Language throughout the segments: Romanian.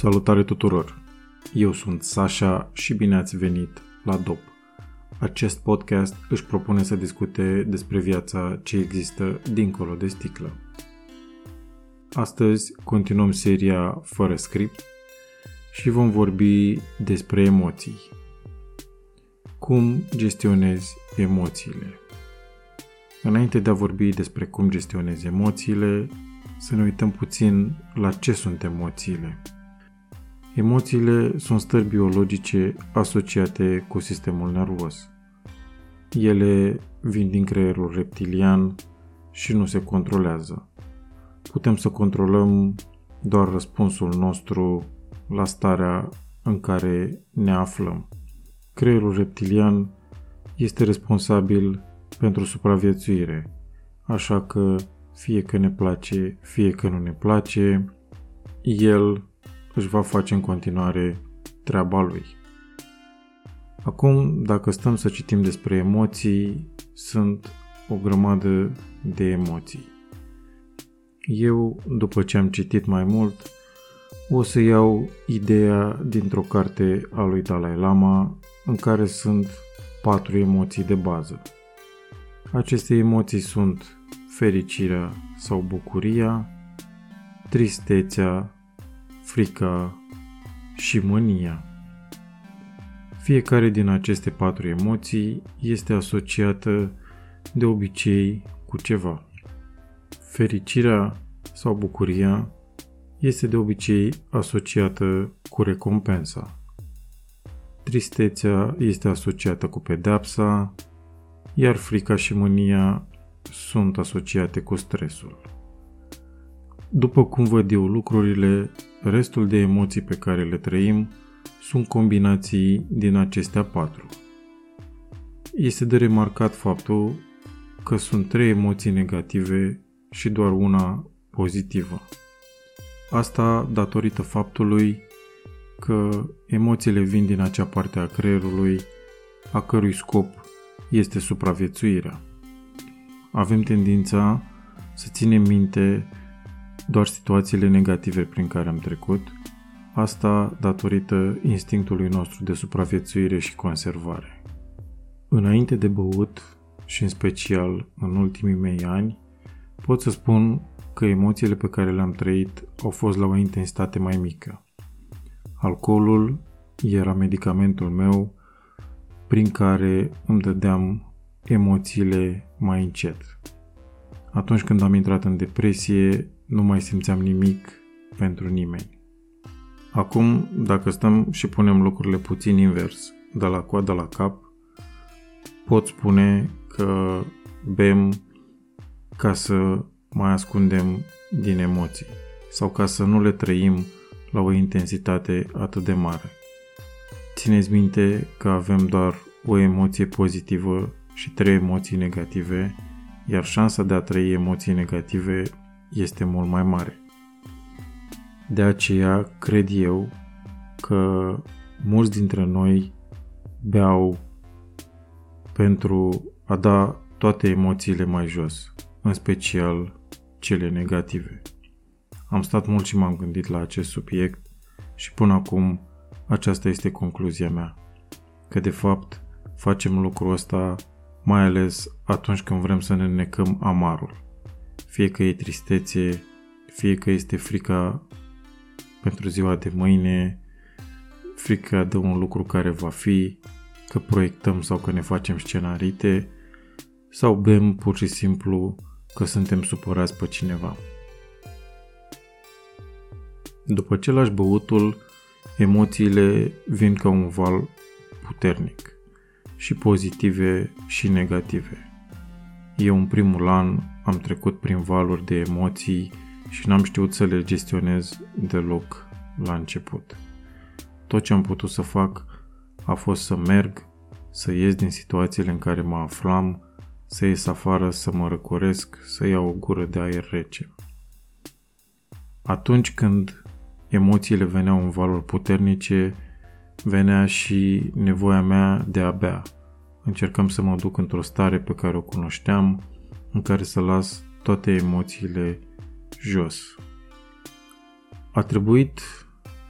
Salutare tuturor! Eu sunt Sasha și bine ați venit la DOP. Acest podcast își propune să discute despre viața ce există dincolo de sticlă. Astăzi continuăm seria fără script și vom vorbi despre emoții. Cum gestionezi emoțiile? Înainte de a vorbi despre cum gestionezi emoțiile, să ne uităm puțin la ce sunt emoțiile. Emoțiile sunt stări biologice asociate cu sistemul nervos. Ele vin din creierul reptilian și nu se controlează. Putem să controlăm doar răspunsul nostru la starea în care ne aflăm. Creierul reptilian este responsabil pentru supraviețuire, așa că fie că ne place, fie că nu ne place, el își va face în continuare treaba lui. Acum, dacă stăm să citim despre emoții, sunt o grămadă de emoții. Eu, după ce am citit mai mult, o să iau ideea dintr-o carte a lui Dalai Lama în care sunt patru emoții de bază. Aceste emoții sunt fericirea sau bucuria, tristețea, frica și mânia. Fiecare din aceste patru emoții este asociată de obicei cu ceva. Fericirea sau bucuria este de obicei asociată cu recompensa. Tristețea este asociată cu pedepsa, iar frica și mânia sunt asociate cu stresul. După cum văd eu lucrurile, restul de emoții pe care le trăim sunt combinații din acestea patru. Este de remarcat faptul că sunt trei emoții negative și doar una pozitivă. Asta datorită faptului că emoțiile vin din acea parte a creierului a cărui scop este supraviețuirea. Avem tendința să ținem minte doar situațiile negative prin care am trecut, asta datorită instinctului nostru de supraviețuire și conservare. Înainte de băut, și în special în ultimii mei ani, pot să spun că emoțiile pe care le-am trăit au fost la o intensitate mai mică. Alcoolul era medicamentul meu prin care îmi dădeam emoțiile mai încet. Atunci când am intrat în depresie, nu mai simțeam nimic pentru nimeni. Acum, dacă stăm și punem lucrurile puțin invers, de la coadă la cap, pot spune că bem ca să mai ascundem din emoții sau ca să nu le trăim la o intensitate atât de mare. Țineți minte că avem doar o emoție pozitivă și trei emoții negative, iar șansa de a trăi emoții negative este mult mai mare. De aceea cred eu că mulți dintre noi beau pentru a da toate emoțiile mai jos, în special cele negative. Am stat mult și m-am gândit la acest subiect și până acum aceasta este concluzia mea, că de fapt facem lucrul ăsta mai ales atunci când vrem să ne necăm amarul. Fie că e tristețe, fie că este frica pentru ziua de mâine, frica de un lucru care va fi, că proiectăm sau că ne facem scenarite, sau bem pur și simplu că suntem supărați pe cineva. După ce lași băutul, emoțiile vin ca un val puternic, și pozitive și negative. Eu în primul an am trecut prin valuri de emoții și n-am știut să le gestionez deloc la început. Tot ce am putut să fac a fost să merg, să ies din situațiile în care mă aflam, să ies afară, să mă răcoresc, să iau o gură de aer rece. Atunci când emoțiile veneau în valori puternice, venea și nevoia mea de a bea. Încercam să mă duc într-o stare pe care o cunoșteam, în care să las toate emoțiile jos. A trebuit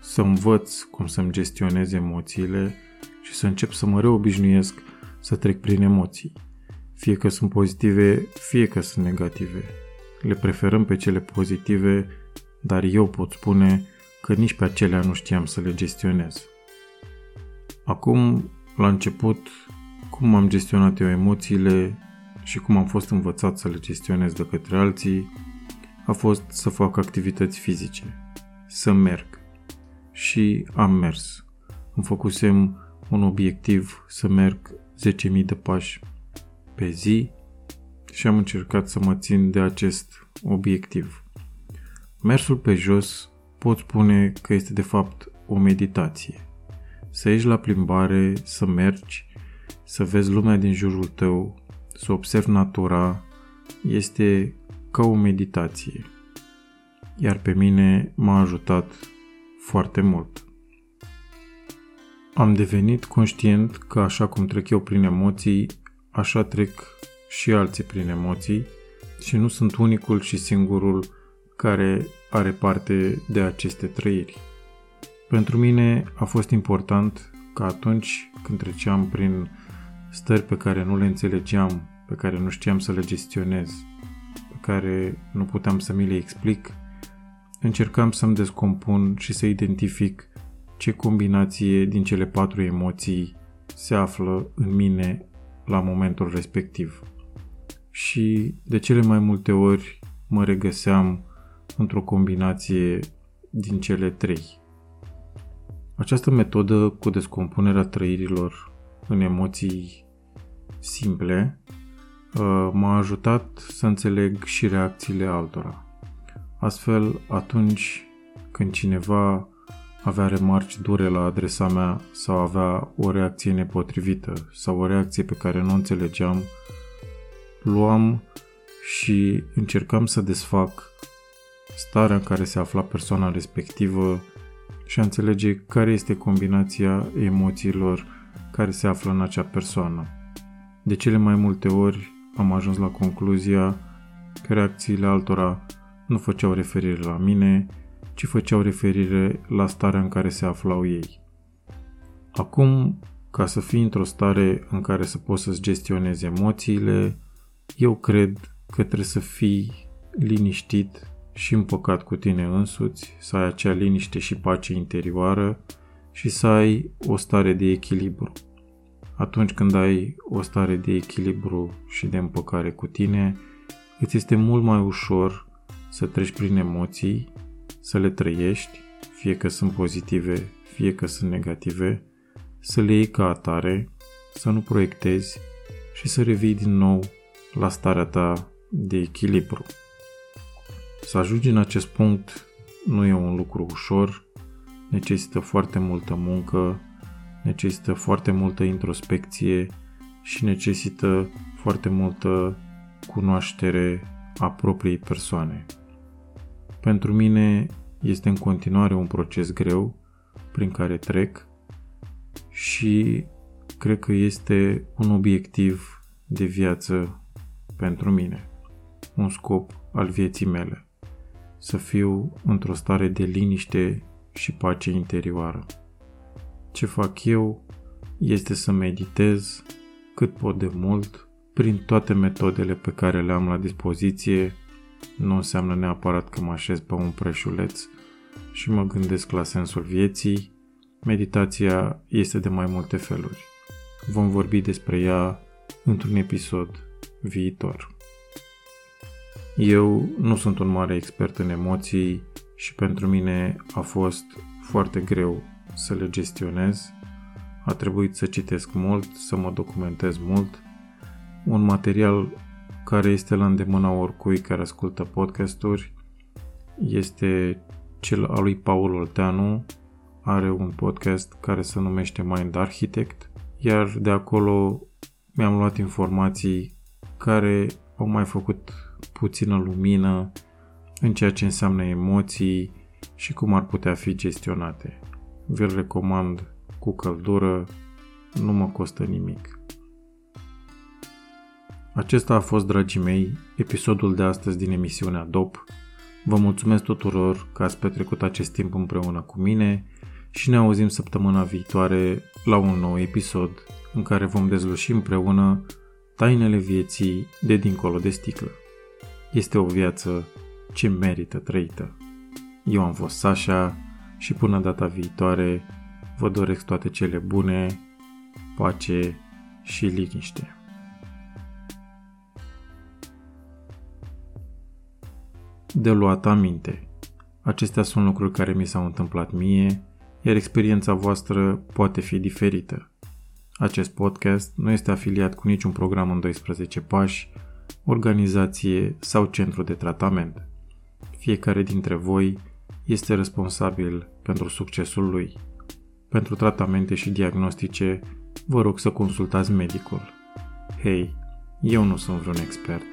să învăț cum să-mi gestionez emoțiile și să încep să mă reobișnuiesc să trec prin emoții. Fie că sunt pozitive, fie că sunt negative. Le preferăm pe cele pozitive, dar eu pot spune că nici pe acelea nu știam să le gestionez. Acum, la început, cum am gestionat eu emoțiile și cum am fost învățat să le gestionez de către alții, a fost să fac activități fizice, să merg. Și am mers. Îmi făcusem un obiectiv să merg 10.000 de pași pe zi și am încercat să mă țin de acest obiectiv. Mersul pe jos pot spune că este de fapt o meditație. Să ieși la plimbare, să mergi, să vezi lumea din jurul tău, să observi natura, este ca o meditație. Iar pe mine m-a ajutat foarte mult. Am devenit conștient că așa cum trec eu prin emoții, așa trec și alții prin emoții și nu sunt unicul și singurul care are parte de aceste trăiri. Pentru mine a fost important că atunci când treceam prin stări pe care nu le înțelegeam, pe care nu știam să le gestionez, pe care nu puteam să mi le explic, încercam să-mi descompun și să identific ce combinație din cele patru emoții se află în mine la momentul respectiv. Și de cele mai multe ori mă regăseam într-o combinație din cele trei. Această metodă cu descompunerea trăirilor în emoții simple uh, m-a ajutat să înțeleg și reacțiile altora. Astfel, atunci când cineva avea remarci dure la adresa mea sau avea o reacție nepotrivită sau o reacție pe care nu o înțelegeam, luam și încercam să desfac starea în care se afla persoana respectivă și a înțelege care este combinația emoțiilor care se află în acea persoană. De cele mai multe ori am ajuns la concluzia că reacțiile altora nu făceau referire la mine, ci făceau referire la starea în care se aflau ei. Acum, ca să fii într-o stare în care să poți să-ți gestionezi emoțiile, eu cred că trebuie să fii liniștit și împăcat cu tine însuți, să ai acea liniște și pace interioară și să ai o stare de echilibru. Atunci când ai o stare de echilibru și de împăcare cu tine, îți este mult mai ușor să treci prin emoții, să le trăiești, fie că sunt pozitive, fie că sunt negative, să le iei ca atare, să nu proiectezi și să revii din nou la starea ta de echilibru. Să ajungi în acest punct nu e un lucru ușor, necesită foarte multă muncă, necesită foarte multă introspecție și necesită foarte multă cunoaștere a propriei persoane. Pentru mine este în continuare un proces greu prin care trec și cred că este un obiectiv de viață pentru mine, un scop al vieții mele să fiu într-o stare de liniște și pace interioară. Ce fac eu este să meditez cât pot de mult prin toate metodele pe care le am la dispoziție. Nu înseamnă neapărat că mă așez pe un preșuleț și mă gândesc la sensul vieții. Meditația este de mai multe feluri. Vom vorbi despre ea într-un episod viitor. Eu nu sunt un mare expert în emoții și pentru mine a fost foarte greu să le gestionez. A trebuit să citesc mult, să mă documentez mult. Un material care este la îndemâna oricui care ascultă podcasturi este cel al lui Paul Olteanu. Are un podcast care se numește Mind Architect, iar de acolo mi-am luat informații care au mai făcut puțină lumină în ceea ce înseamnă emoții și cum ar putea fi gestionate. Vi-l recomand cu căldură, nu mă costă nimic. Acesta a fost, dragii mei, episodul de astăzi din emisiunea DOP. Vă mulțumesc tuturor că ați petrecut acest timp împreună cu mine și ne auzim săptămâna viitoare la un nou episod în care vom dezluși împreună tainele vieții de dincolo de sticlă. Este o viață ce merită trăită. Eu am fost Sasha și până data viitoare vă doresc toate cele bune, pace și liniște. De luat aminte. Acestea sunt lucruri care mi s-au întâmplat mie, iar experiența voastră poate fi diferită. Acest podcast nu este afiliat cu niciun program în 12 pași, organizație sau centru de tratament. Fiecare dintre voi este responsabil pentru succesul lui. Pentru tratamente și diagnostice, vă rog să consultați medicul. Hei, eu nu sunt vreun expert.